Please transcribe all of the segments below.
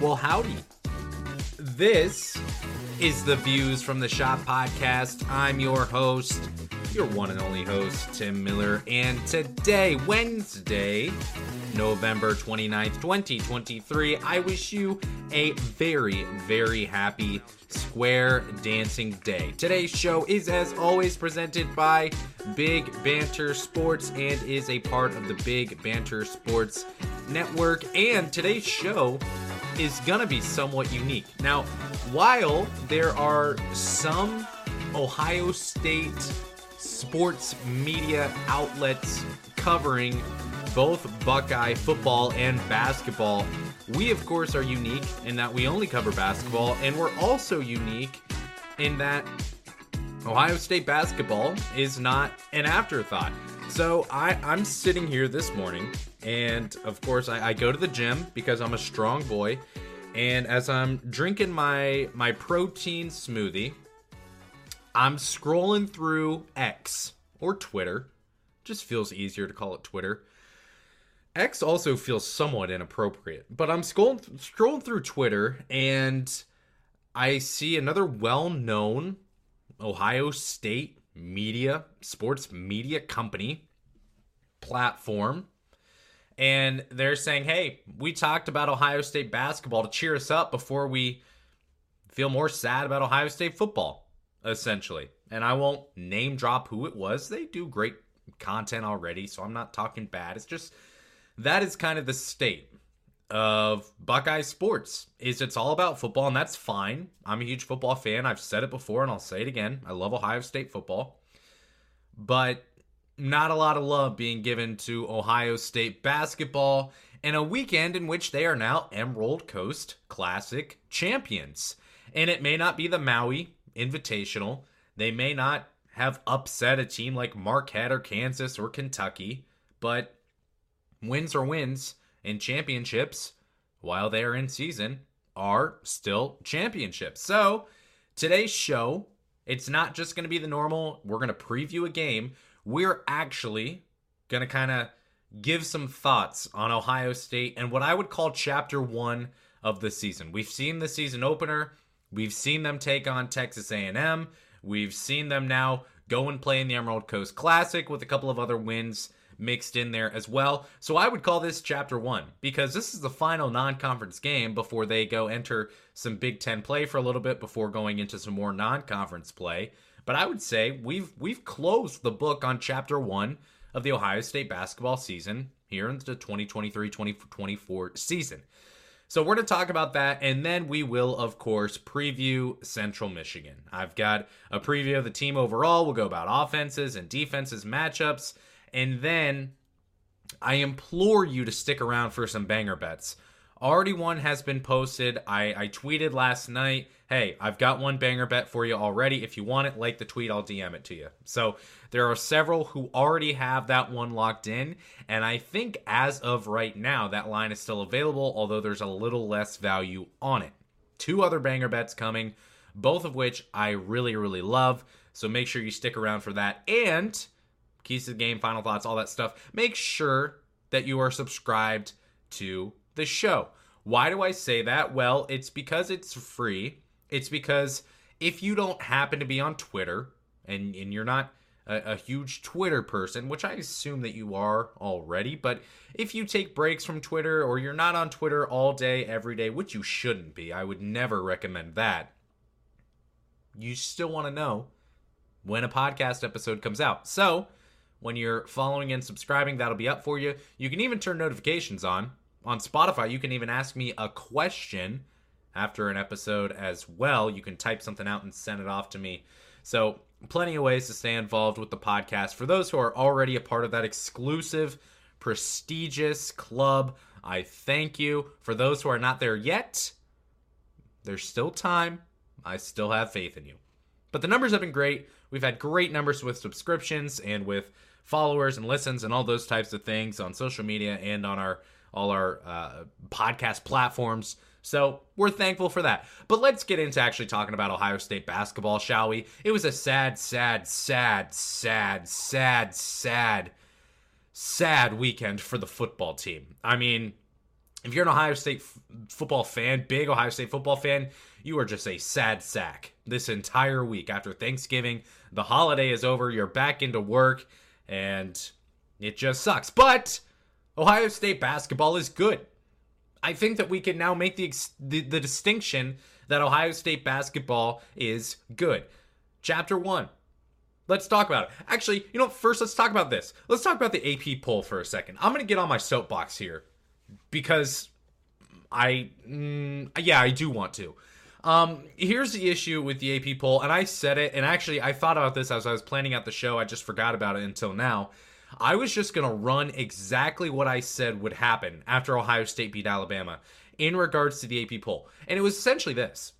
Well, howdy. This is the Views from the Schott podcast. I'm your host, your one and only host, Tim Miller. And today, Wednesday, November 29th, 2023, I wish you a very, very happy Square Dancing Day. Today's show is, as always, presented by Big Banter Sports and is a part of the Big Banter Sports Network. And today's show is to be somewhat unique. Now, while there are some Ohio State sports media outlets covering both Buckeye football and basketball, we of course are unique in that we only cover basketball, and we're also unique in that Ohio State basketball is not an afterthought. So I, I'm sitting here this morning, and of course I, I go to the gym because I'm a strong boy. And as I'm drinking my my protein smoothie, I'm scrolling through X or Twitter. Just feels easier to call it Twitter. X also feels somewhat inappropriate, but I'm scrolling scrolling through Twitter and I see another well-known Ohio State media, sports media company platform. And they're saying, hey, we talked about Ohio State basketball to cheer us up before we feel more sad about Ohio State football, essentially. And I won't name drop who it was. They do great content already, so I'm not talking bad. It's just that is kind of the state of Buckeye sports is it's all about football and that's fine. I'm a huge football fan. I've said it before and I'll say it again. I love Ohio State football. But not a lot of love being given to Ohio State basketball in a weekend in which they are now Emerald Coast Classic champions. And it may not be the Maui Invitational. They may not have upset a team like Marquette or Kansas or Kentucky, but wins are wins and championships while they are in season are still championships. So, today's show, it's not just going to be the normal, we're going to preview a game. We're actually going to kind of give some thoughts on Ohio State and what I would call chapter 1 of the season. We've seen the season opener, we've seen them take on Texas A&M, we've seen them now go and play in the Emerald Coast Classic with a couple of other wins mixed in there as well. So I would call this chapter one because this is the final non conference game before they go enter some Big Ten play for a little bit before going into some more non conference play. But I would say we've we've closed the book on chapter one of the Ohio State basketball season here in the 2023-2024 season. So we're going to talk about that, and then we will, of course, preview Central Michigan. I've got a preview of the team overall. We'll go about offenses and defenses matchups. And then I implore you to stick around for some banger bets. Already one has been posted. I, I tweeted last night, hey, I've got one banger bet for you already. If you want it, like the tweet, I'll DM it to you. So there are several who already have that one locked in. And I think as of right now, that line is still available, although there's a little less value on it. Two other banger bets coming, both of which I really, really love. So make sure you stick around for that. And keys to the game, final thoughts, all that stuff. Make sure that you are subscribed to the show. Why do I say that? Well, it's because it's free. It's because if you don't happen to be on Twitter and, and you're not a, a, huge Twitter person, which I assume that you are already, but if you take breaks from Twitter or you're not on Twitter all day, every day, which you shouldn't be, I would never recommend that. You still want to know when a podcast episode comes out. So, when you're following and subscribing, that'll be up for you. You can even turn notifications on. On Spotify, you can even ask me a question after an episode as well. You can type something out and send it off to me. So, plenty of ways to stay involved with the podcast. For those who are already a part of that exclusive, prestigious club, I thank you. For those who are not there yet, there's still time. I still have faith in you. But the numbers have been great. We've had great numbers with subscriptions and with followers and listens and all those types of things on social media and on our all our uh, podcast platforms. So we're thankful for that. But let's get into actually talking about Ohio State basketball, shall we? It was a sad, sad, sad, sad, sad, sad, sad weekend for the football team. I mean, if you're an Ohio State f- football fan, big Ohio State football fan, you are just a sad sack this entire week. After Thanksgiving, the holiday is over, you're back into work, and it just sucks. But Ohio State basketball is good. I think that we can now make the, the, the distinction that Ohio State basketball is good. Chapter one. Let's talk about it. Actually, you know, first let's talk about this. Let's talk about the AP poll for a second. I'm going to get on my soapbox here because I, mm, yeah, I do want to. Um, here's the issue with the AP poll, and I said it, and actually I thought about this as I was planning out the show. I just forgot about it until now. I was just gonna run exactly what I said would happen after Ohio State beat Alabama in regards to the AP poll, and it was essentially this: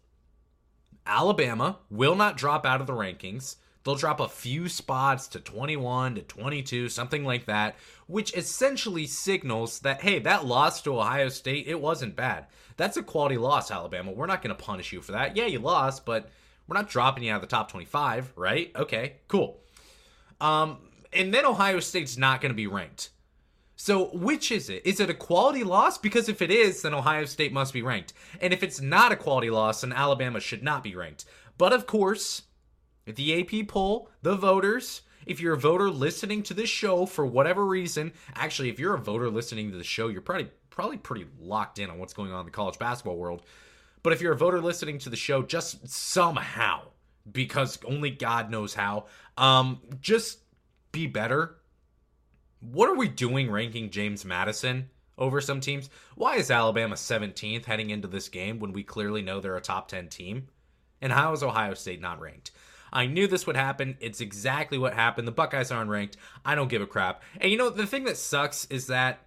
Alabama will not drop out of the rankings. They'll drop a few spots to 21 to 22, something like that, which essentially signals that, hey, that loss to Ohio State, it wasn't bad. That's a quality loss, Alabama. We're not going to punish you for that. Yeah, you lost, but we're not dropping you out of the top 25, right? Okay, cool. Um, and then Ohio State's not going to be ranked. So, which is it? Is it a quality loss? Because if it is, then Ohio State must be ranked. And if it's not a quality loss, then Alabama should not be ranked. But of course, the AP poll, the voters, if you're a voter listening to this show for whatever reason, actually, if you're a voter listening to the show, you're probably probably pretty locked in on what's going on in the college basketball world. But if you're a voter listening to the show, just somehow, because only God knows how, um, just be better what are we doing ranking James Madison over some teams? Why is Alabama 17th heading into this game when we clearly know they're a top 10 team? And how is Ohio State not ranked? I knew this would happen. It's exactly what happened. The Buckeyes aren't ranked. I don't give a crap. And you know, the thing that sucks is that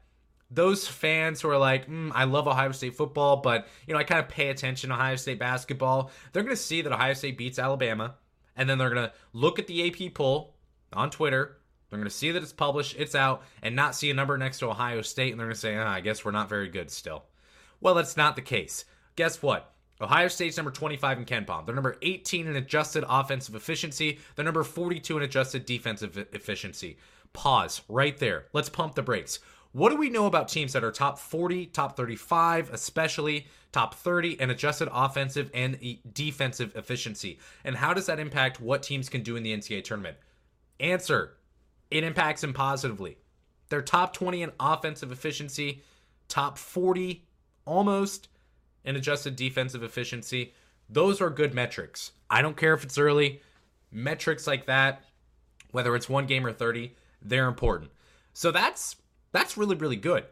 those fans who are like, mm, I love Ohio State football, but you know, I kind of pay attention to Ohio State basketball. They're going to see that Ohio State beats Alabama, and then they're going to look at the AP poll on Twitter they're going to see that it's published, it's out, and not see a number next to Ohio State, and they're going to say, oh, I guess we're not very good still. Well, that's not the case. Guess what? Ohio State's number 25 in KenPom. They're number 18 in adjusted offensive efficiency. They're number 42 in adjusted defensive efficiency. Pause right there. Let's pump the brakes. What do we know about teams that are top 40, top 35, especially top 30 in adjusted offensive and defensive efficiency? And how does that impact what teams can do in the NCAA tournament? Answer it impacts them positively. They're top 20 in offensive efficiency, top 40 almost in adjusted defensive efficiency. Those are good metrics. I don't care if it's early. Metrics like that, whether it's one game or 30, they're important. So that's that's really really good.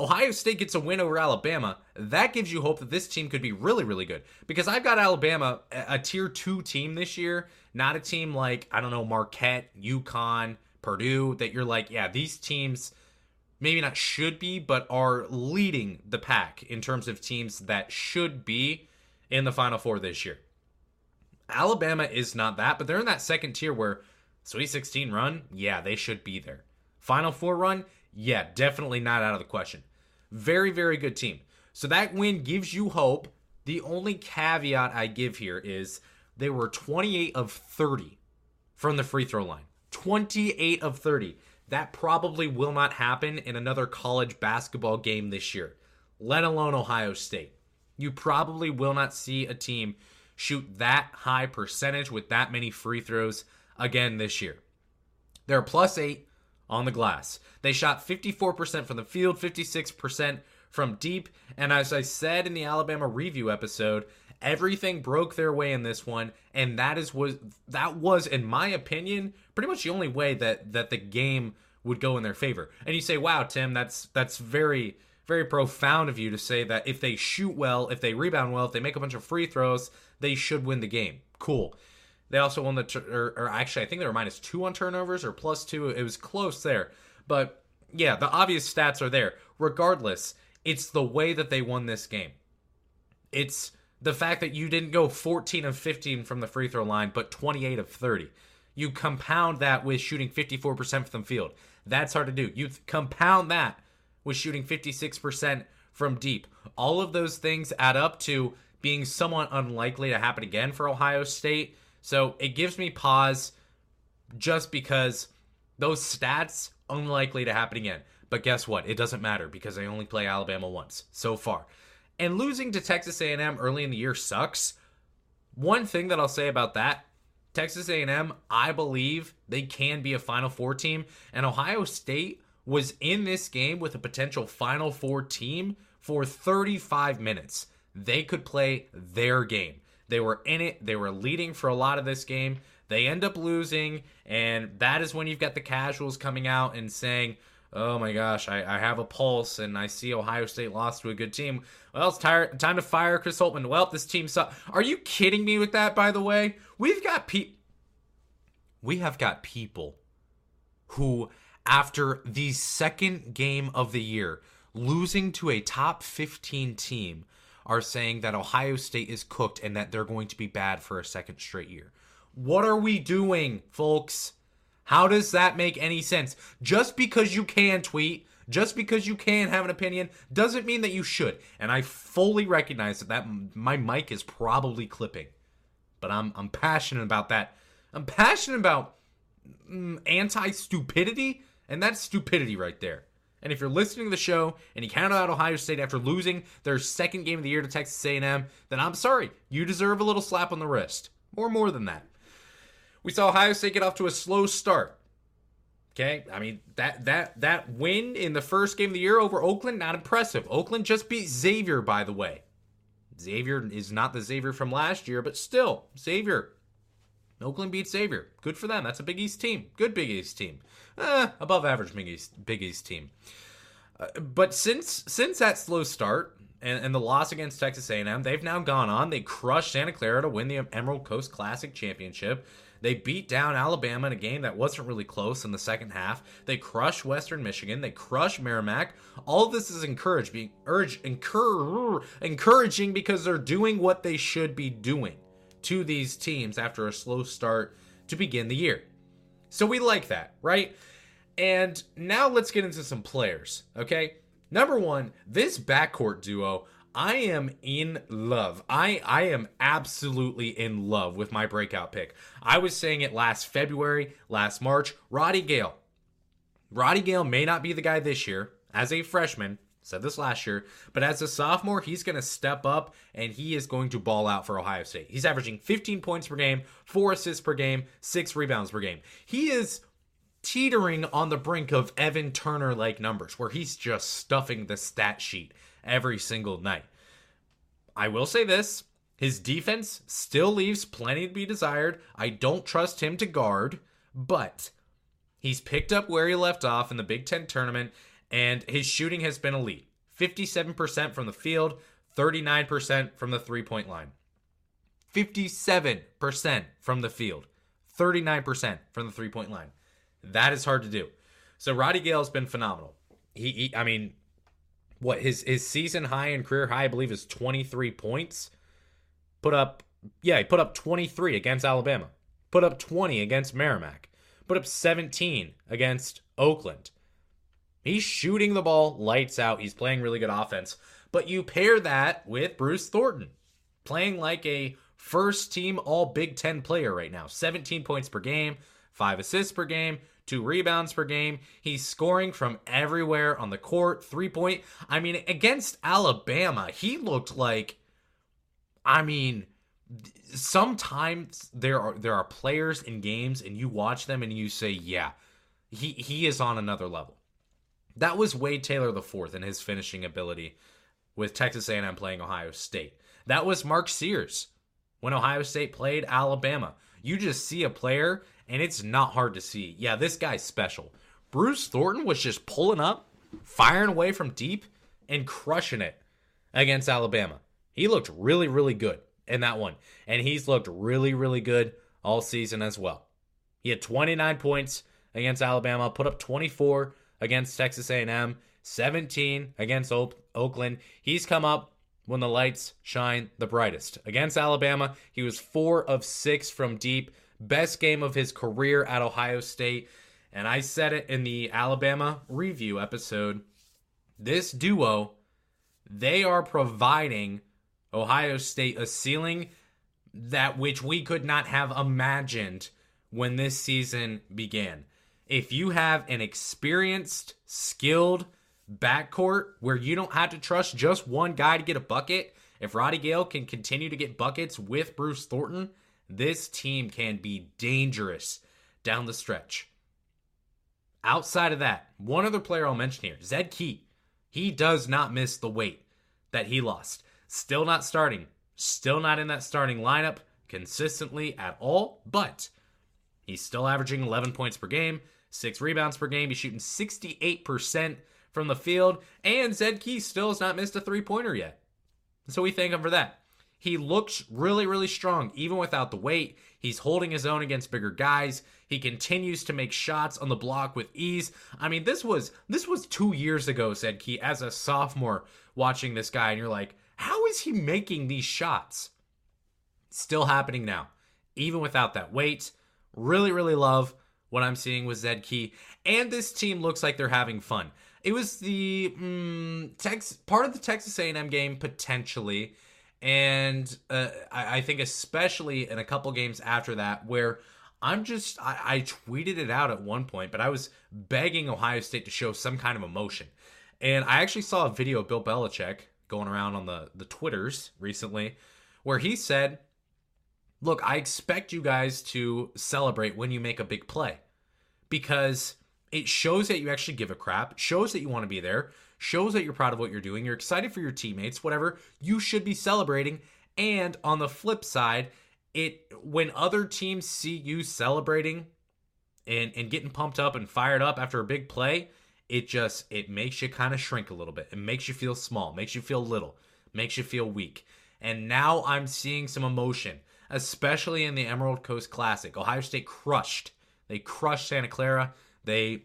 Ohio State gets a win over Alabama, that gives you hope that this team could be really, really good. Because I've got Alabama, a tier two team this year, not a team like, I don't know, Marquette, UConn, Purdue, that you're like, yeah, these teams maybe not should be, but are leading the pack in terms of teams that should be in the Final Four this year. Alabama is not that, but they're in that second tier where Sweet 16 run, yeah, they should be there. Final Four run, yeah, definitely not out of the question. Very, very good team. So that win gives you hope. The only caveat I give here is they were 28 of 30 from the free throw line. 28 of 30. That probably will not happen in another college basketball game this year, let alone Ohio State. You probably will not see a team shoot that high percentage with that many free throws again this year. They're plus eight on the glass. They shot 54% from the field, 56% from deep, and as I said in the Alabama review episode, everything broke their way in this one, and that is was that was in my opinion pretty much the only way that that the game would go in their favor. And you say, "Wow, Tim, that's that's very very profound of you to say that if they shoot well, if they rebound well, if they make a bunch of free throws, they should win the game." Cool. They also won the, or, or actually, I think they were minus two on turnovers or plus two. It was close there. But yeah, the obvious stats are there. Regardless, it's the way that they won this game. It's the fact that you didn't go 14 of 15 from the free throw line, but 28 of 30. You compound that with shooting 54% from the field. That's hard to do. You compound that with shooting 56% from deep. All of those things add up to being somewhat unlikely to happen again for Ohio State so it gives me pause just because those stats unlikely to happen again. But guess what? It doesn't matter because they only play Alabama once so far. And losing to Texas A&M early in the year sucks. One thing that I'll say about that, Texas A&M, I believe they can be a Final Four team, and Ohio State was in this game with a potential Final Four team for 35 minutes. They could play their game. They were in it. They were leading for a lot of this game. They end up losing, and that is when you've got the casuals coming out and saying, oh my gosh, I, I have a pulse and I see Ohio State lost to a good team. Well, it's tired, time to fire Chris Holtmann. Well, this team sucks. Are you kidding me with that, by the way? We've got people. We have got people who, after the second game of the year, losing to a top 15 team, are saying that Ohio State is cooked and that they're going to be bad for a second straight year. What are we doing, folks? How does that make any sense? Just because you can tweet, just because you can have an opinion, doesn't mean that you should. And I fully recognize that, that my mic is probably clipping, but I'm I'm passionate about that. I'm passionate about mm, anti stupidity, and that's stupidity right there. And if you're listening to the show and you counted out Ohio State after losing their second game of the year to Texas A&M, then I'm sorry, you deserve a little slap on the wrist, or more than that. We saw Ohio State get off to a slow start. Okay, I mean that that that win in the first game of the year over Oakland not impressive. Oakland just beat Xavier, by the way. Xavier is not the Xavier from last year, but still Xavier. Oakland beat Xavier. Good for them. That's a Big East team. Good Big East team. Eh, above average Big East Big East team. Uh, but since since that slow start and, and the loss against Texas A&M, they've now gone on. They crushed Santa Clara to win the Emerald Coast Classic Championship. They beat down Alabama in a game that wasn't really close in the second half. They crushed Western Michigan. They crushed Merrimack. All this is encouraged, being urge, encourage, encouraging because they're doing what they should be doing to these teams after a slow start to begin the year. So we like that, right? And now let's get into some players, okay? Number one, this backcourt duo I am in love. I I am absolutely in love with my breakout pick. I was saying it last February, last March. Roddy Gayle. Roddy Gayle may not be the guy this year as a freshman. Said this last year, but as a sophomore, he's going to step up and he is going to ball out for Ohio State. He's averaging 15 points per game, four assists per game, six rebounds per game. He is teetering on the brink of Evan Turner like numbers, where he's just stuffing the stat sheet every single night. I will say this his defense still leaves plenty to be desired. I don't trust him to guard, but he's picked up where he left off in the Big Ten tournament, and his shooting has been elite 57% from the field, 39% from the three point line. 57% from the field, 39% from the three point line. That is hard to do. So Roddy Gayle has been phenomenal. He, he, I mean, what his his season high and career high, I believe, is 23 points. Put up, yeah, he put up 23 against Alabama. Put up 20 against Merrimack. Put up 17 against Oakland. He's shooting the ball lights out. He's playing really good offense. But you pair that with Bruce Thornton, playing like a first team All Big Ten player right now. 17 points per game, five assists per game, two rebounds per game. He's scoring from everywhere on the court, three point. I mean, against Alabama, he looked like, I mean, sometimes there are there are players in games and you watch them and you say, yeah, he he is on another level. That was Wade Taylor the fourth in his finishing ability with Texas A&M playing Ohio State. That was Mark Sears when Ohio State played Alabama. You just see a player and it's not hard to see. Yeah, this guy's special. Bruce Thornton was just pulling up, firing away from deep, and crushing it against Alabama. He looked really, really good in that one, and he's looked really, really good all season as well. He had 29 points against Alabama, put up 24 against Texas A&M, 17 against o- Oakland. He's come up when the lights shine the brightest. Against Alabama, he was 4 of 6 from deep, best game of his career at Ohio State. And I said it in the Alabama review episode. This duo, they are providing Ohio State a ceiling that which we could not have imagined when this season began. If you have an experienced, skilled backcourt where you don't have to trust just one guy to get a bucket, if Roddy Gayle can continue to get buckets with Bruce Thornton, this team can be dangerous down the stretch. Outside of that, one other player I'll mention here, Zed Key. He does not miss the weight that he lost. Still not starting, still not in that starting lineup consistently at all, but he's still averaging 11 points per game, six rebounds per game. He's shooting 68% from the field, and Zed Key still has not missed a three pointer yet. So we thank him for that. He looks really, really strong, even without the weight. He's holding his own against bigger guys. He continues to make shots on the block with ease. I mean, this was this was two years ago, Zed Key, as a sophomore watching this guy, and you're like, how is he making these shots? Still happening now, even without that weight. Really, really love what I'm seeing with Zed Key. And this team looks like they're having fun. It was the mm, Tex part of the Texas A&M game potentially and uh, I, I, think especially in a couple games after that where i'm just I, I tweeted it out at one point but i was begging ohio state to show some kind of emotion and i actually saw a video of bill belichick going around on the the twitters recently where he said look i expect you guys to celebrate when you make a big play because it shows that you actually give a crap shows that you want to be there shows that you're proud of what you're doing, you're excited for your teammates, whatever, you should be celebrating. And on the flip side, it when other teams see you celebrating and and getting pumped up and fired up after a big play, it just it makes you kind of shrink a little bit. It makes you feel small, makes you feel little, makes you feel weak. And now I'm seeing some emotion, especially in the Emerald Coast Classic. Ohio State crushed. They crushed Santa Clara. They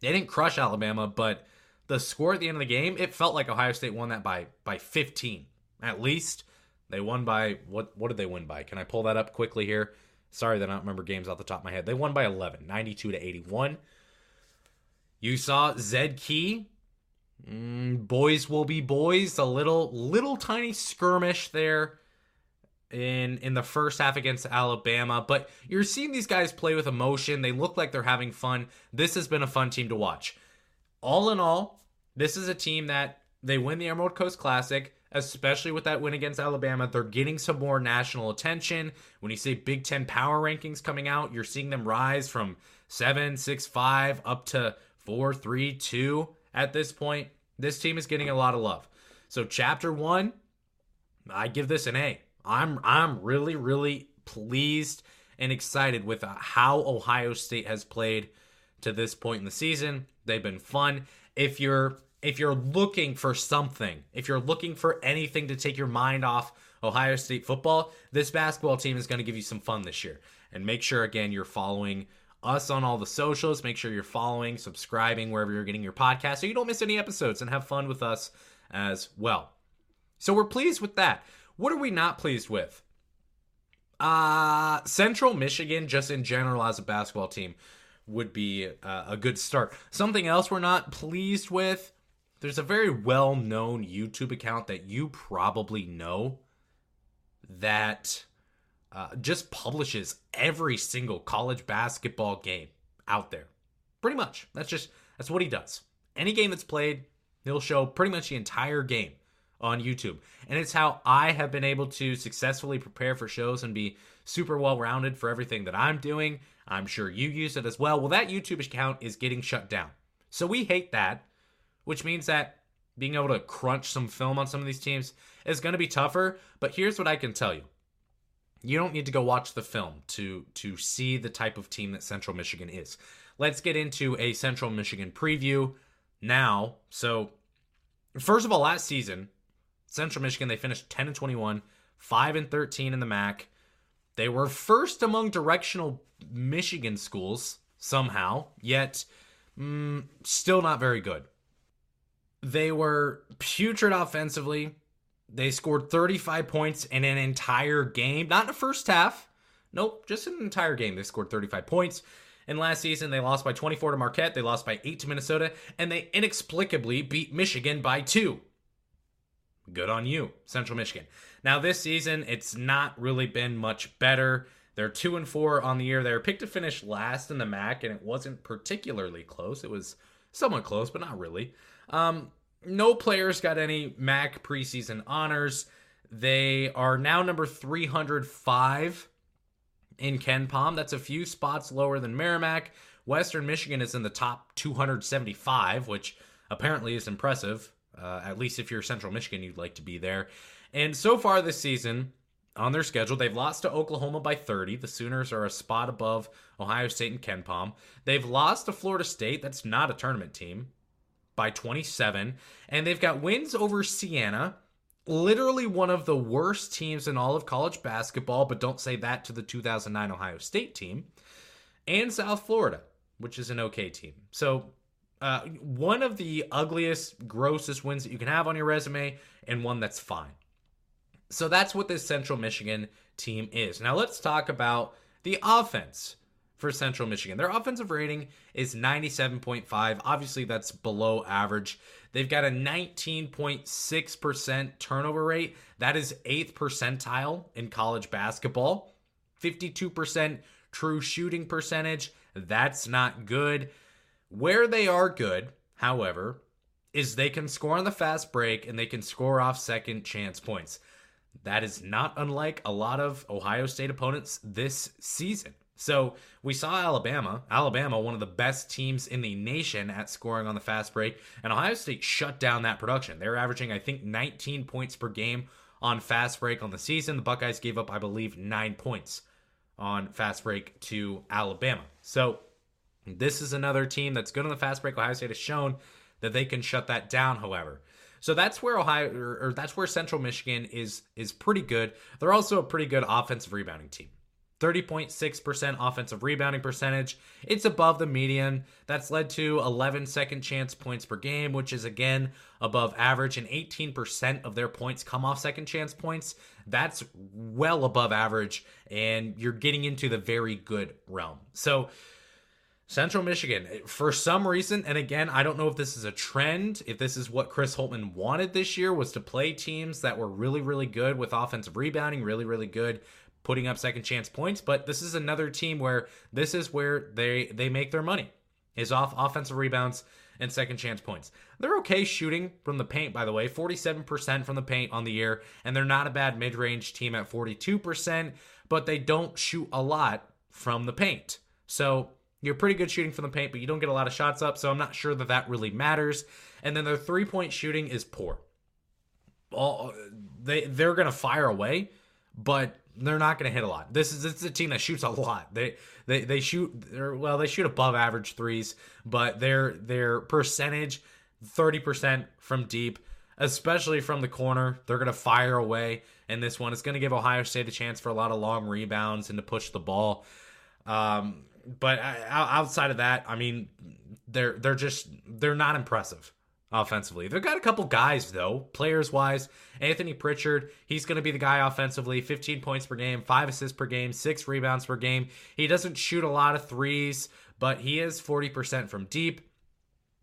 they didn't crush Alabama, but the score at the end of the game, it felt like Ohio State won that by by 15 at least. They won by what? What did they win by? Can I pull that up quickly here? Sorry that I don't remember games off the top of my head. They won by 11, 92 to 81. You saw Zed Key. Mm, boys will be boys. A little little tiny skirmish there in in the first half against Alabama, but you're seeing these guys play with emotion. They look like they're having fun. This has been a fun team to watch all in all, this is a team that they win the Emerald Coast Classic, especially with that win against Alabama. They're getting some more national attention. When you see Big Ten power rankings coming out, you're seeing them rise from seven, six, five up to four, three, two at this point. This team is getting a lot of love. So chapter one, I give this an A. I'm I'm really really pleased and excited with uh, how Ohio State has played to this point in the season. They've been fun. If you're if you're looking for something, if you're looking for anything to take your mind off Ohio State football, this basketball team is going to give you some fun this year. And make sure again you're following us on all the socials. Make sure you're following, subscribing wherever you're getting your podcast so you don't miss any episodes and have fun with us as well. So we're pleased with that. What are we not pleased with? Uh Central Michigan just in general as a basketball team would be uh, a good start. Something else we're not pleased with there's a very well known YouTube account that you probably know that uh, just publishes every single college basketball game out there. Pretty much. That's just that's what he does. Any game that's played, he'll show pretty much the entire game on YouTube. And it's how I have been able to successfully prepare for shows and be super well rounded for everything that I'm doing I'm sure you use it as well. Well, that YouTube account is getting shut down. So we hate that, which means that being able to crunch some film on some of these teams is going to be tougher. But here's what I can tell you. You don't need to go watch the film to to see the type of team that Central Michigan is. Let's get into a Central Michigan preview now. So, first of all, last season, Central Michigan they finished 10 and 21, 5 and 13 in the MAC. They were first among directional Michigan schools somehow, yet mm, still not very good. They were putrid offensively. They scored 35 points in an entire game, not in the first half. Nope, just an entire game. They scored 35 points. And last season, they lost by 24 to Marquette. They lost by 8 to Minnesota. And they inexplicably beat Michigan by 2. Good on you, Central Michigan. Now, this season, it's not really been much better. They're two and four on the year. They were picked to finish last in the MAC, and it wasn't particularly close. It was somewhat close, but not really. Um, no players got any MAC preseason honors. They are now number 305 in KenPom. That's a few spots lower than Merrimack. Western Michigan is in the top 275, which apparently is impressive. Uh, at least if you're Central Michigan, you'd like to be there. And so far this season, on their schedule, they've lost to Oklahoma by 30. The Sooners are a spot above Ohio State and KenPom. They've lost to Florida State. That's not a tournament team by 27. And they've got wins over Siena, literally one of the worst teams in all of college basketball, but don't say that to the 2009 Ohio State team, and South Florida, which is an okay team. So, uh, one of the ugliest, grossest wins that you can have on your resume, and one that's fine. So, that's what this Central Michigan team is. Now, let's talk about the offense for Central Michigan. Their offensive rating is 97.5. Obviously, that's below average. They've got a 19.6% turnover rate. That is eighth percentile in college basketball. 52% true shooting percentage. That's not good. Where they are good, however, is they can score on the fast break and they can score off second chance points. That is not unlike a lot of Ohio State opponents this season. So we saw Alabama, Alabama, one of the best teams in the nation at scoring on the fast break, and Ohio State shut down that production. They're averaging, I think, 19 points per game on fast break on the season. The Buckeyes gave up, I believe, nine points on fast break to Alabama. So this is another team that's good on the fast break. Ohio State has shown that they can shut that down, however. So that's where Ohio or, or that's where Central Michigan is is pretty good. They're also a pretty good offensive rebounding team. 30.6% offensive rebounding percentage. It's above the median. That's led to 11 second chance points per game, which is again above average, and 18% of their points come off second chance points. That's well above average, and you're getting into the very good realm. So, Central Michigan, eh, for some reason, and again, I don't know if this is a trend, if this is what Chris Holtmann wanted this year, was to play teams that were really, really good with offensive rebounding, really, really good putting up second chance points. But this is another team where this is where they they make their money is off offensive rebounds and second chance points. They're okay shooting from the paint, by the way, 47% from the paint on the year, and they're not a bad mid range team at 42%, but they don't shoot a lot from the paint. So you're pretty good shooting from the paint, but you don't get a lot of shots up, so I'm not sure that that really matters. And then their three point shooting is poor. All they they're gonna fire away, but they're not to hit a lot. This is this is a team that shoots a lot. They they they shoot well, they shoot above average threes, but their their percentage 30% from deep, especially from the corner. They're going to fire away and this one. is going to give Ohio State a chance for a lot of long rebounds and to push the ball. Um, but outside of that, I mean, they're they're just they're not impressive offensively. They've got a couple guys though, players wise. Anthony Pritchard, he's going to be the guy offensively. 15 points per game, five assists per game, six rebounds per game. He doesn't shoot a lot of threes, but he is 40% from deep.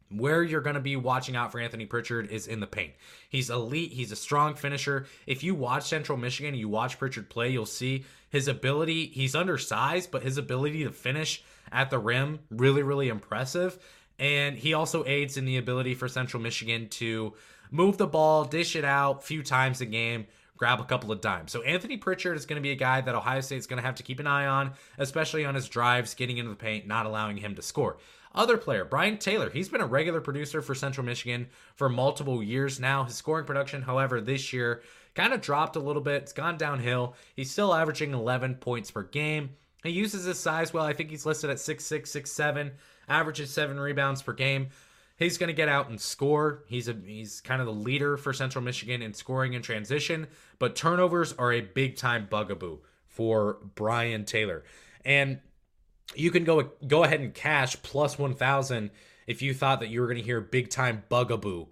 Where you're going to be watching out for Anthony Pritchard is in the paint. He's elite. He's a strong finisher. If you watch Central Michigan you watch Pritchard play, you'll see his ability. He's undersized, but his ability to finish at the rim really, really impressive. And he also aids in the ability for Central Michigan to move the ball, dish it out a few times a game, grab a couple of dimes. So Anthony Pritchard is going to be a guy that Ohio State is going to have to keep an eye on, especially on his drives, getting into the paint, not allowing him to score. Other player, Brian Taylor, he's been a regular producer for Central Michigan for multiple years now. His scoring production, however, this year kind of dropped a little bit. It's gone downhill. He's still averaging 11 points per game. He uses his size well. I think he's listed at 6'6, 6'7 averages seven rebounds per game. He's going to get out and score. He's a he's kind of the leader for Central Michigan in scoring and transition, but turnovers are a big time bugaboo for Brian Taylor. And you can go go ahead and cash plus 1000 if you thought that you were going to hear big time bugaboo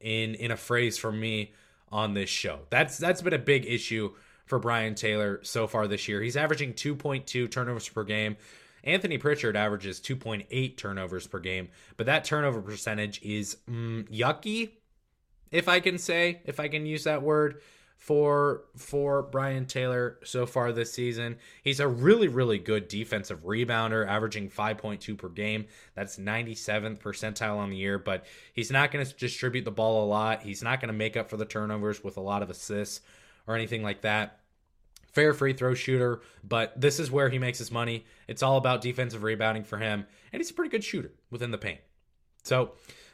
in in a phrase from me on this show. That's that's been a big issue for Brian Taylor so far this year. He's averaging 2.2 turnovers per game, Anthony Pritchard averages 2.8 turnovers per game, but that turnover percentage is mm, yucky, if I can say, if I can use that word. For for Brian Taylor so far this season. He's a really really good defensive rebounder, averaging 5.2 per game. That's 97th percentile on the year, but he's not going to distribute the ball a lot. He's not going to make up for the turnovers with a lot of assists or anything like that. Fair free throw shooter, but this is where he makes his money. It's all about defensive rebounding for him, and he's a pretty good shooter within the paint. So,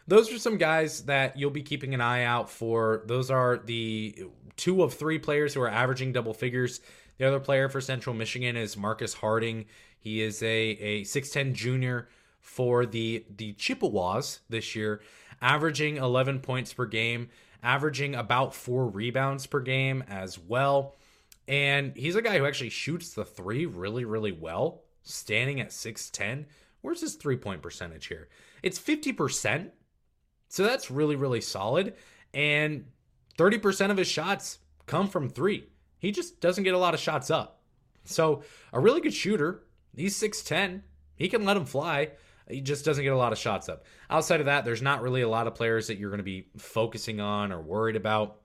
those are some guys that you'll be keeping an eye out for. Those are the two of three players who are averaging double figures. The other player for Central Michigan is Marcus Harding. He is a, a 6'10 junior for the, the Chippewas this year, averaging 11 points per game, averaging about four rebounds per game as well. And he's a guy who actually shoots the three really, really well, standing at 6'10. Where's his three point percentage here? It's 50%. So that's really, really solid. And 30% of his shots come from three. He just doesn't get a lot of shots up. So, a really good shooter. He's 6'10. He can let him fly. He just doesn't get a lot of shots up. Outside of that, there's not really a lot of players that you're going to be focusing on or worried about.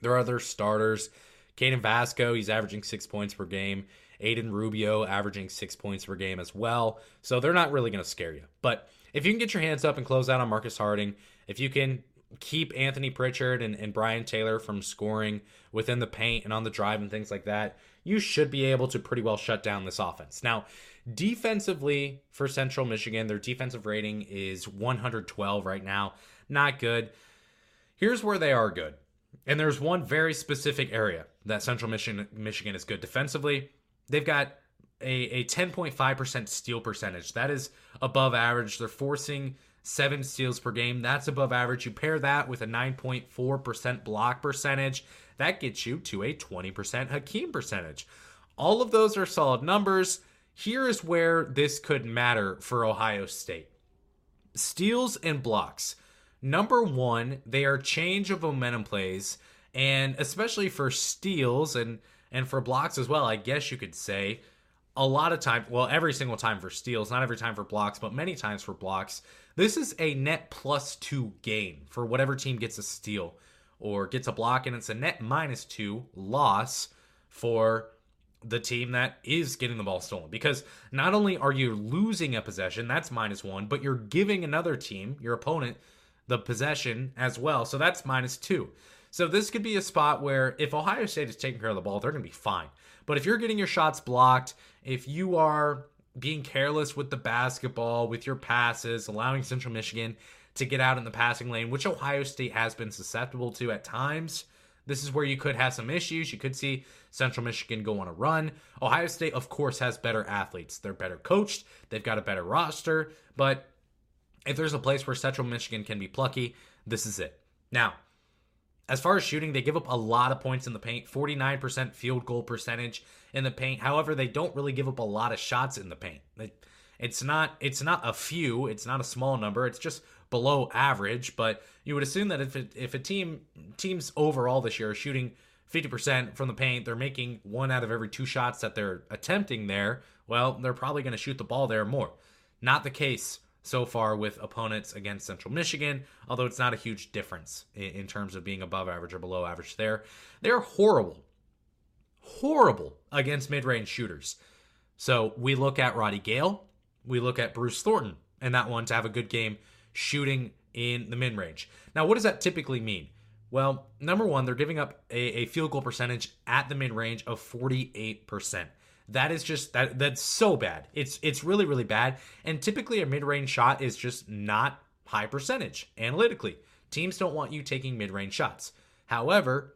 There are other starters. Caden Vasco, he's averaging six points per game. Aiden Rubio averaging six points per game as well. So they're not really going to scare you. But if you can get your hands up and close out on Marcus Harding, if you can keep Anthony Pritchard and, and Brian Taylor from scoring within the paint and on the drive and things like that, you should be able to pretty well shut down this offense. Now, defensively for Central Michigan, their defensive rating is 112 right now. Not good. Here's where they are good. And there's one very specific area that Central Michigan Michigan is good defensively. They've got a, a 10.5% steal percentage. That is above average. They're forcing seven steals per game. That's above average. You pair that with a 9.4% block percentage, that gets you to a 20% Hakeem percentage. All of those are solid numbers. Here is where this could matter for Ohio State steals and blocks. Number one, they are change of momentum plays, and especially for steals and and for blocks as well. I guess you could say a lot of time, well, every single time for steals, not every time for blocks, but many times for blocks. This is a net plus two gain for whatever team gets a steal or gets a block, and it's a net minus two loss for the team that is getting the ball stolen. Because not only are you losing a possession, that's minus one, but you're giving another team, your opponent, the possession as well. So that's minus two. So this could be a spot where if Ohio State is taking care of the ball, they're going to be fine. But if you're getting your shots blocked, if you are being careless with the basketball, with your passes, allowing Central Michigan to get out in the passing lane, which Ohio State has been susceptible to at times, this is where you could have some issues. You could see Central Michigan go on a run. Ohio State, of course, has better athletes. They're better coached, they've got a better roster. But if there's a place where Central Michigan can be plucky, this is it. Now, as far as shooting, they give up a lot of points in the paint, 49% field goal percentage in the paint. However, they don't really give up a lot of shots in the paint. It's not it's not a few, it's not a small number. It's just below average, but you would assume that if it, if a team teams overall this year are shooting 50% from the paint, they're making one out of every two shots that they're attempting there, well, they're probably going to shoot the ball there more. Not the case so far with opponents against Central Michigan, although it's not a huge difference in, in terms of being above average or below average there. They're horrible, horrible against mid range shooters. So we look at Roddy Gayle, we look at Bruce Thornton, and that one to have a good game shooting in the mid range. Now, what does that typically mean? Well, number one, they're giving up a, a field goal percentage at the mid range of 48%. That is just that that's so bad. It's it's really really bad. And typically a mid-range shot is just not high percentage analytically. Teams don't want you taking mid-range shots. However,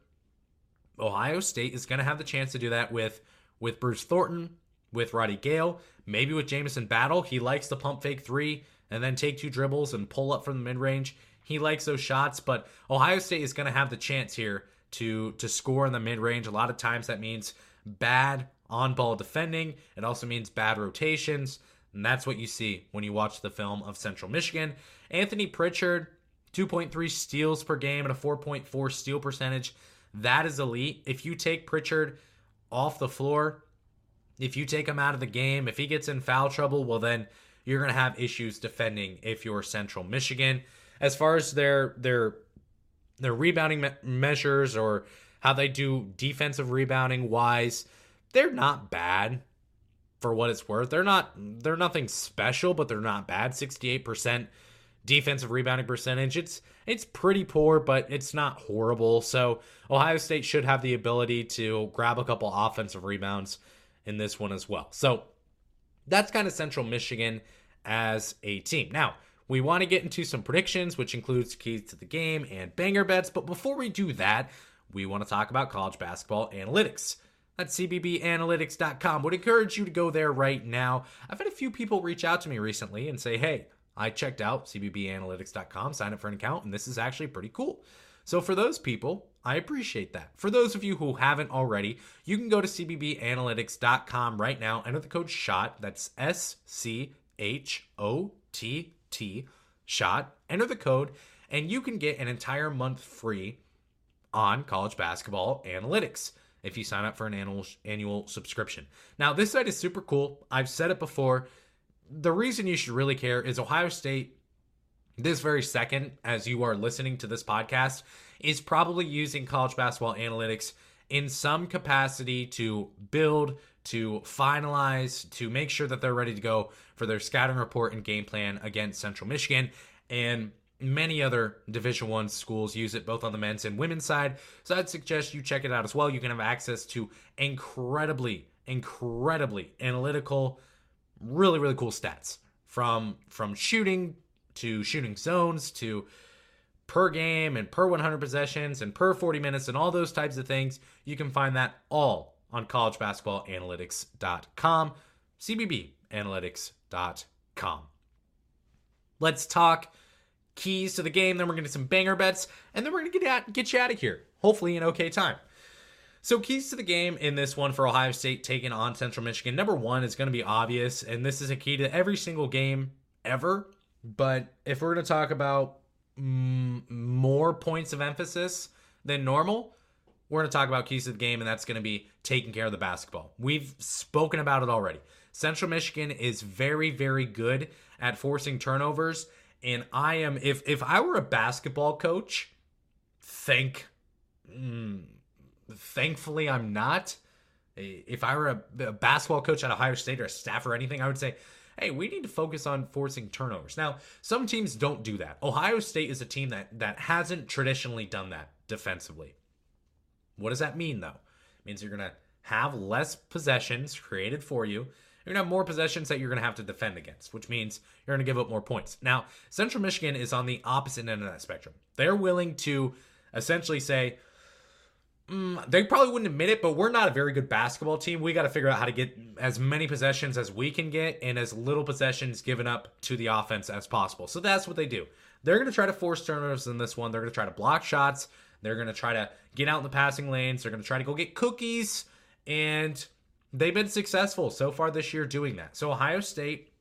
Ohio State is going to have the chance to do that with with Bruce Thornton, with Roddy Gayle, maybe with Jamison Battle. He likes the pump fake 3 and then take two dribbles and pull up from the mid-range. He likes those shots, but Ohio State is going to have the chance here to to score in the mid-range. A lot of times that means bad on ball defending. It also means bad rotations. And that's what you see when you watch the film of Central Michigan. Anthony Pritchard, 2.3 steals per game and a 4.4 steal percentage. That is elite. If you take Pritchard off the floor, if you take him out of the game, if he gets in foul trouble, well, then you're going to have issues defending if you're Central Michigan. As far as their their their rebounding me- measures or how they do defensive rebounding wise. They're not bad for what it's worth. They're not they're nothing special, but they're not bad. 68% defensive rebounding percentage. It's it's pretty poor, but it's not horrible. So Ohio State should have the ability to grab a couple offensive rebounds in this one as well. So that's kind of Central Michigan as a team. Now, we want to get into some predictions, which includes keys to the game and banger bets. But before we do that, we want to talk about college basketball analytics. That's cbbanalytics.com. Would encourage you to go there right now. I've had a few people reach out to me recently and say, hey, I checked out cbbanalytics.com, signed up for an account, and this is actually pretty cool. So for those people, I appreciate that. For those of you who haven't already, you can go to cbbanalytics.com right now, enter the code SCHOTT, that's S C H O T T, SCHOTT, enter the code, and you can get an entire month free on college basketball analytics if you sign up for an annual annual subscription. Now, this site is super cool. I've said it before. The reason you should really care is Ohio State this very second as you are listening to this podcast is probably using college basketball analytics in some capacity to build, to finalize, to make sure that they're ready to go for their scouting report and game plan against Central Michigan. And many other division one schools use it both on the men's and women's side. So i'd suggest you check it out as well. You can have access to incredibly incredibly analytical really really cool stats from from shooting to shooting zones to per game and per 100 possessions and per 40 minutes and all those types of things. You can find that all on collegebasketballanalytics.com cbbanalytics.com let's talk keys to the game. Then we're going to do some banger bets, and then we're going to get you out of here. Hopefully in okay time. So keys to the game in this one for Ohio State taking on Central Michigan. Number one is going to be obvious, and this is a key to every single game ever. But if we're going to talk about mm, more points of emphasis than normal, we're going to talk about keys to the game, and that's going to be taking care of the basketball. We've spoken about it already. Central Michigan is very, very good at forcing turnovers and I am if if I were a basketball coach, thank mm, thankfully I'm not. If I were a, a basketball coach at Ohio State or a staff or anything, I would say, hey, we need to focus on forcing turnovers. Now, some teams don't do that. Ohio State is a team that that hasn't traditionally done that defensively. What does that mean though? It means you're gonna have less possessions created for you you're going to have more possessions that you're going to have to defend against, which means you're going to give up more points. Now, Central Michigan is on the opposite end of that spectrum. They're willing to essentially say, mm, they probably wouldn't admit it, but we're not a very good basketball team. We got to figure out how to get as many possessions as we can get and as little possessions given up to the offense as possible. So that's what they do. They're going to try to force turnovers in this one. They're going to try to block shots. They're going to try to get out in the passing lanes. They're going to try to go get cookies. And they've been successful so far this year doing that. So Ohio State,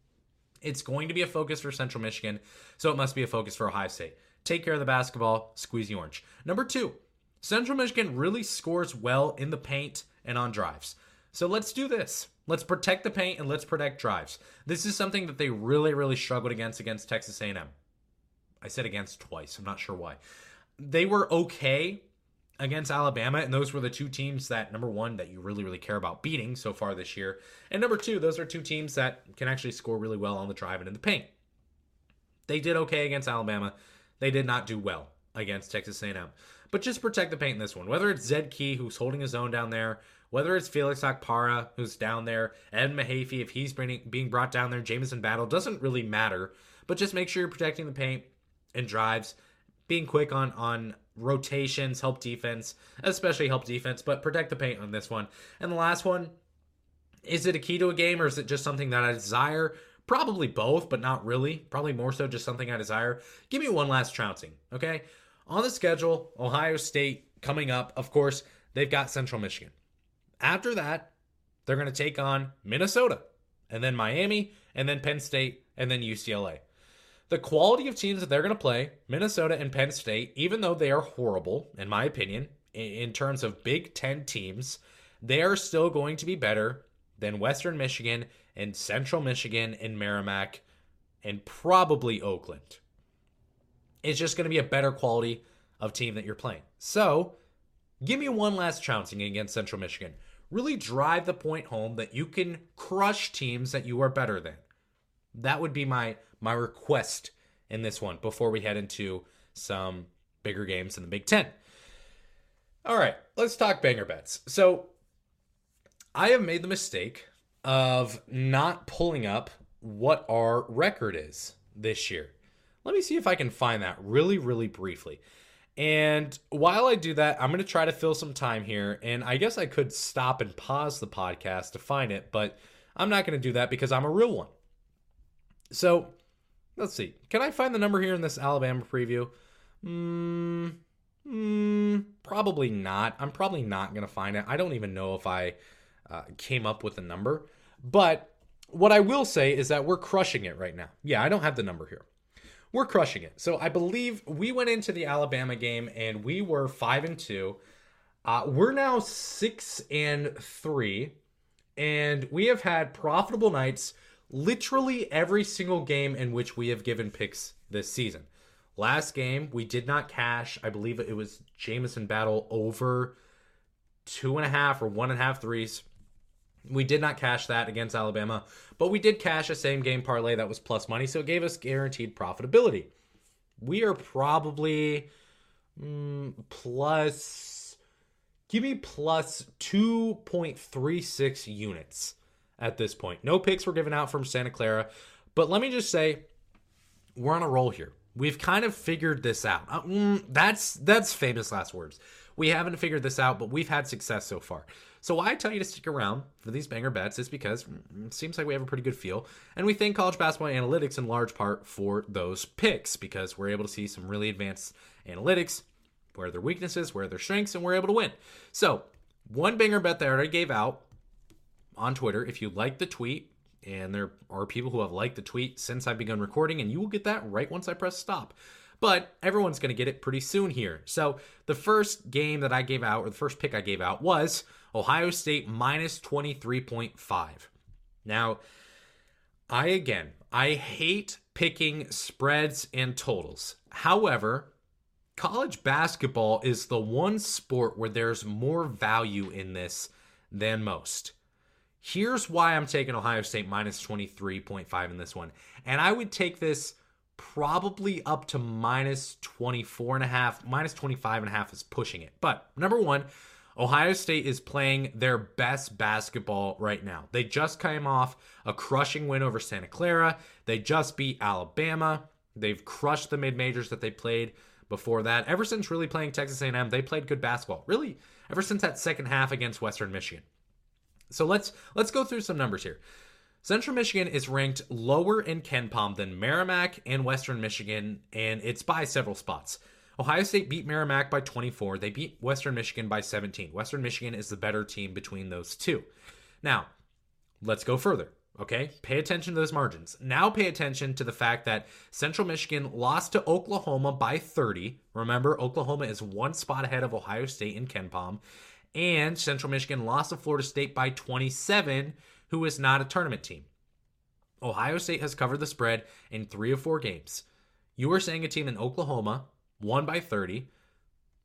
it's going to be a focus for Central Michigan, so it must be a focus for Ohio State. Take care of the basketball, squeeze the orange. Number two, Central Michigan really scores well in the paint and on drives. So let's do this. Let's protect the paint and let's protect drives. This is something that they really, really struggled against against Texas A&M. I said against twice. I'm not sure why. They were okay against Alabama, and those were the two teams that number one that you really really care about beating so far this year, and number two, those are two teams that can actually score really well on the drive and in the paint. They did okay against Alabama. They did not do well against Texas A&M. But just protect the paint in this one. Whether it's Zed Key who's holding his own down there, whether it's Felix Okpara who's down there, Ed Mahaffey if he's being brought down there, Jamison Battle doesn't really matter. But just make sure you're protecting the paint and drives, being quick on on rotations, help defense, especially help defense, but protect the paint on this one. And the last one, is it a key to a game or is it just something that I desire? Probably both, but not really. Probably more so just something I desire. Give me one last trouncing, okay? On the schedule, Ohio State coming up. Of course, they've got Central Michigan. After that, they're going to take on Minnesota, and then Miami, and then Penn State, and then UCLA the quality of teams that they're going to play, Minnesota and Penn State, even though they are horrible, in my opinion, in terms of Big Ten teams, they are still going to be better than Western Michigan and Central Michigan and Merrimack and probably Oakland. It's just going to be a better quality of team that you're playing. So Give me one last trouncing against Central Michigan. Really drive the point home that you can crush teams that you are better than. That would be my my request in this one before we head into some bigger games in the Big Ten. All right, let's talk banger bets. So I have made the mistake of not pulling up what our record is this year. Let me see if I can find that really, really briefly. And while I do that, I'm going to try to fill some time here. And I guess I could stop and pause the podcast to find it, but I'm not going to do that because I'm a real one. So let's see. Can I find the number here in this Alabama preview? Hmm. Mm, probably not. I'm probably not going to find it. I don't even know if I uh, came up with a number. But what I will say is that we're crushing it right now. Yeah, I don't have the number here we're crushing it. So I believe we went into the Alabama game and we were five and two. Uh, we're now six and three, and we have had profitable nights literally every single game in which we have given picks this season. Last game, we did not cash. I believe it was Jamison Battle over two and a half or one and a half threes. We did not cash that against Alabama, but we did cash a same game parlay that was plus money, so it gave us guaranteed profitability. We are probably mm, plus, give me plus 2.36 units at this point. No picks were given out from Santa Clara, but let me just say, we're on a roll here. We've kind of figured this out. Uh, mm, that's that's famous last words. We haven't figured this out, but we've had success so far. So why I tell you to stick around for these banger bets is because it seems like we have a pretty good feel, and we thank college basketball analytics in large part for those picks because we're able to see some really advanced analytics, where their weaknesses, where their strengths, and we're able to win. So one banger bet that I already gave out on Twitter. If you like the tweet, and there are people who have liked the tweet since I've begun recording, and you will get that right once I press stop but everyone's going to get it pretty soon here. So the first game that I gave out, or the first pick I gave out, was Ohio State minus 23.5. Now, I again, I hate picking spreads and totals. However, college basketball is the one sport where there's more value in this than most. Here's why I'm taking Ohio State minus 23.5 in this one. And I would take this probably up to minus 24 and a half, minus 25 and a half is pushing it. But number one, Ohio State is playing their best basketball right now. They just came off a crushing win over Santa Clara. They just beat Alabama. They've crushed the mid majors that they played before that. Ever since really playing Texas A&M, they played good basketball. Really, ever since that second half against Western Michigan. So let's let's go through some numbers here. Central Michigan is ranked lower in KenPom than Merrimack and Western Michigan, and it's by several spots. Ohio State beat Merrimack by 24. They beat Western Michigan by 17. Western Michigan is the better team between those two. Now, let's go further. Okay, pay attention to those margins. Now, pay attention to the fact that Central Michigan lost to Oklahoma by 30. Remember, Oklahoma is one spot ahead of Ohio State in KenPom. And Central Michigan lost to Florida State by 27 who is not a tournament team. Ohio State has covered the spread in three of four games. You are saying a team in Oklahoma won by 30,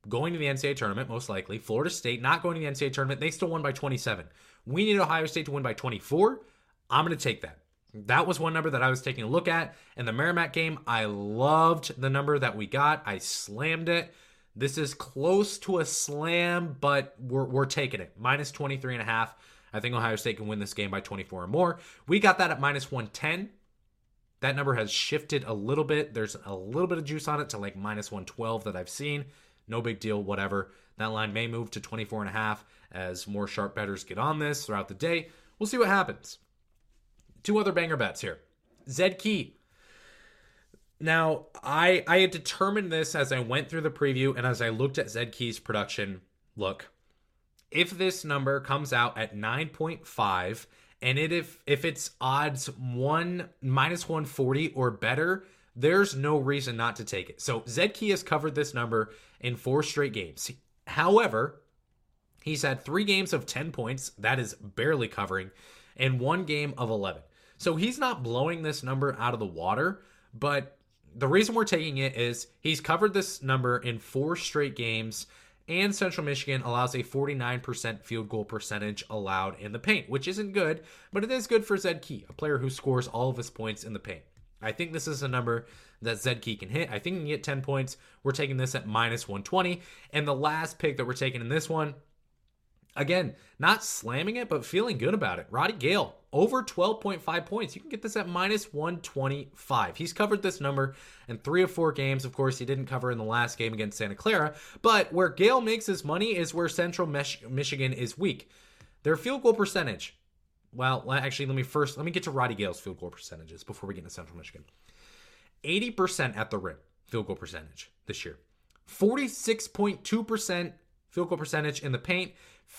going to the NCAA tournament, most likely. Florida State not going to the NCAA tournament, they still won by 27. We need Ohio State to win by 24. I'm going to take that. That was one number that I was taking a look at. In the Merrimack game, I loved the number that we got. I slammed it. This is close to a slam, but we're, we're taking it. Minus 23 and a half. I think Ohio State can win this game by 24 or more. We got that at minus 110. That number has shifted a little bit. There's a little bit of juice on it to like minus 112 that I've seen. No big deal, whatever. That line may move to 24 and a half as more sharp bettors get on this throughout the day. We'll see what happens. Two other banger bets here. Zed Key. Now, I I had determined this as I went through the preview and as I looked at Zed Key's production. Look, if this number comes out at 9.5 and it if if it's odds 1 minus 140 or better there's no reason not to take it. So Zed Key has covered this number in four straight games. However he's had three games of 10 points that is barely covering and one game of 11 so he's not blowing this number out of the water but the reason we're taking it is he's covered this number in four straight games And Central Michigan allows a 49% field goal percentage allowed in the paint, which isn't good, but it is good for Zed Key, a player who scores all of his points in the paint. I think this is a number that Zed Key can hit. I think he can get 10 points. We're taking this at minus 120. And the last pick that we're taking in this one, again, not slamming it, but feeling good about it. Roddy Gayle, over 12.5 points. You can get this at minus 125. He's covered this number in three of four games. Of course, he didn't cover in the last game against Santa Clara, but where Gayle makes his money is where Central Mich- Michigan is weak. Their field goal percentage. Well, actually, let me first let me get to Roddy Gayle's field goal percentages before we get into Central Michigan. 80% at the rim field goal percentage this year. 46.2% field goal percentage in the paint,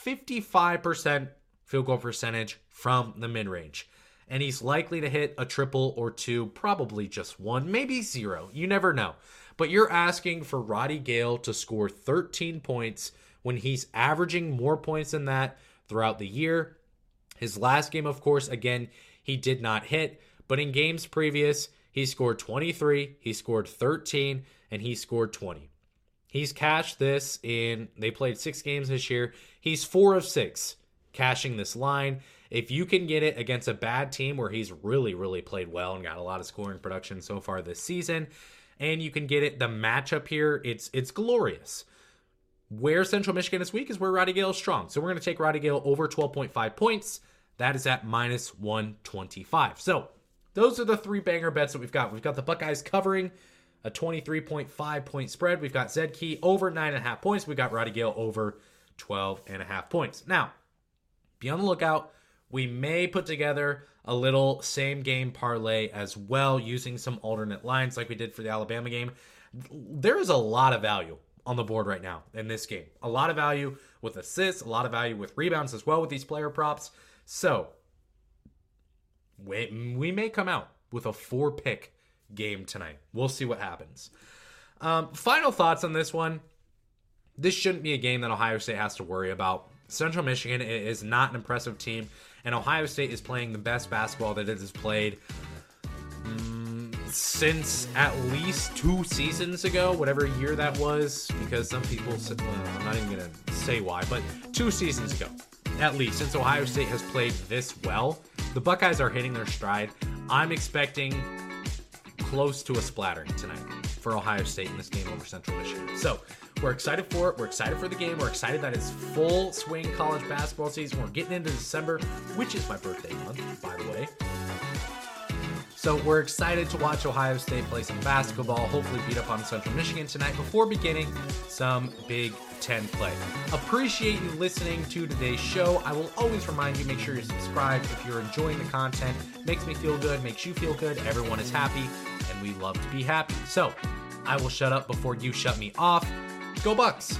55% field goal percentage from the mid range. And he's likely to hit a triple or two, probably just one, maybe zero. You never know. But you're asking for Roddy Gayle to score 13 points when he's averaging more points than that throughout the year. His last game, of course, again, he did not hit, but in games previous, he scored 23, he scored 13, and he scored 20. He's cashed this in, they played six games this year. He's four of six cashing this line. If you can get it against a bad team where he's really, really played well and got a lot of scoring production so far this season, and you can get it, the matchup here, it's it's glorious. Where Central Michigan is weak is where Roddy Gayle is strong. So we're going to take Roddy Gayle over 12.5 points. That is at minus 125. So those are the three banger bets that we've got. We've got the Buckeyes covering a 23.5 point spread. We've got Zed Key over 9.5 points. We've got Roddy Gayle over 12.5 points. Now, be on the lookout. We may put together a little same game parlay as well using some alternate lines like we did for the Alabama game. There is a lot of value on the board right now in this game. A lot of value with assists, a lot of value with rebounds as well with these player props. So, we, we may come out with a four pick game tonight. We'll see what happens. Um, final thoughts on this one. This shouldn't be a game that Ohio State has to worry about. Central Michigan is not an impressive team, and Ohio State is playing the best basketball that it has played um, since at least two seasons ago, whatever year that was, because some people said, I'm not even going to say why, but two seasons ago, at least, since Ohio State has played this well. The Buckeyes are hitting their stride. I'm expecting close to a splattering tonight for Ohio State in this game over Central Michigan. So we're excited for it. We're excited for the game. We're excited that it's full swing college basketball season. We're getting into December, which is my birthday month, by the way. So we're excited to watch Ohio State play some basketball, hopefully beat up on Central Michigan tonight before beginning some Big Ten play. Appreciate you listening to today's show. I will always remind you, make sure you're subscribed if you're enjoying the content. Makes me feel good, makes you feel good. Everyone is happy, and we love to be happy. So I will shut up before you shut me off. Go Bucks!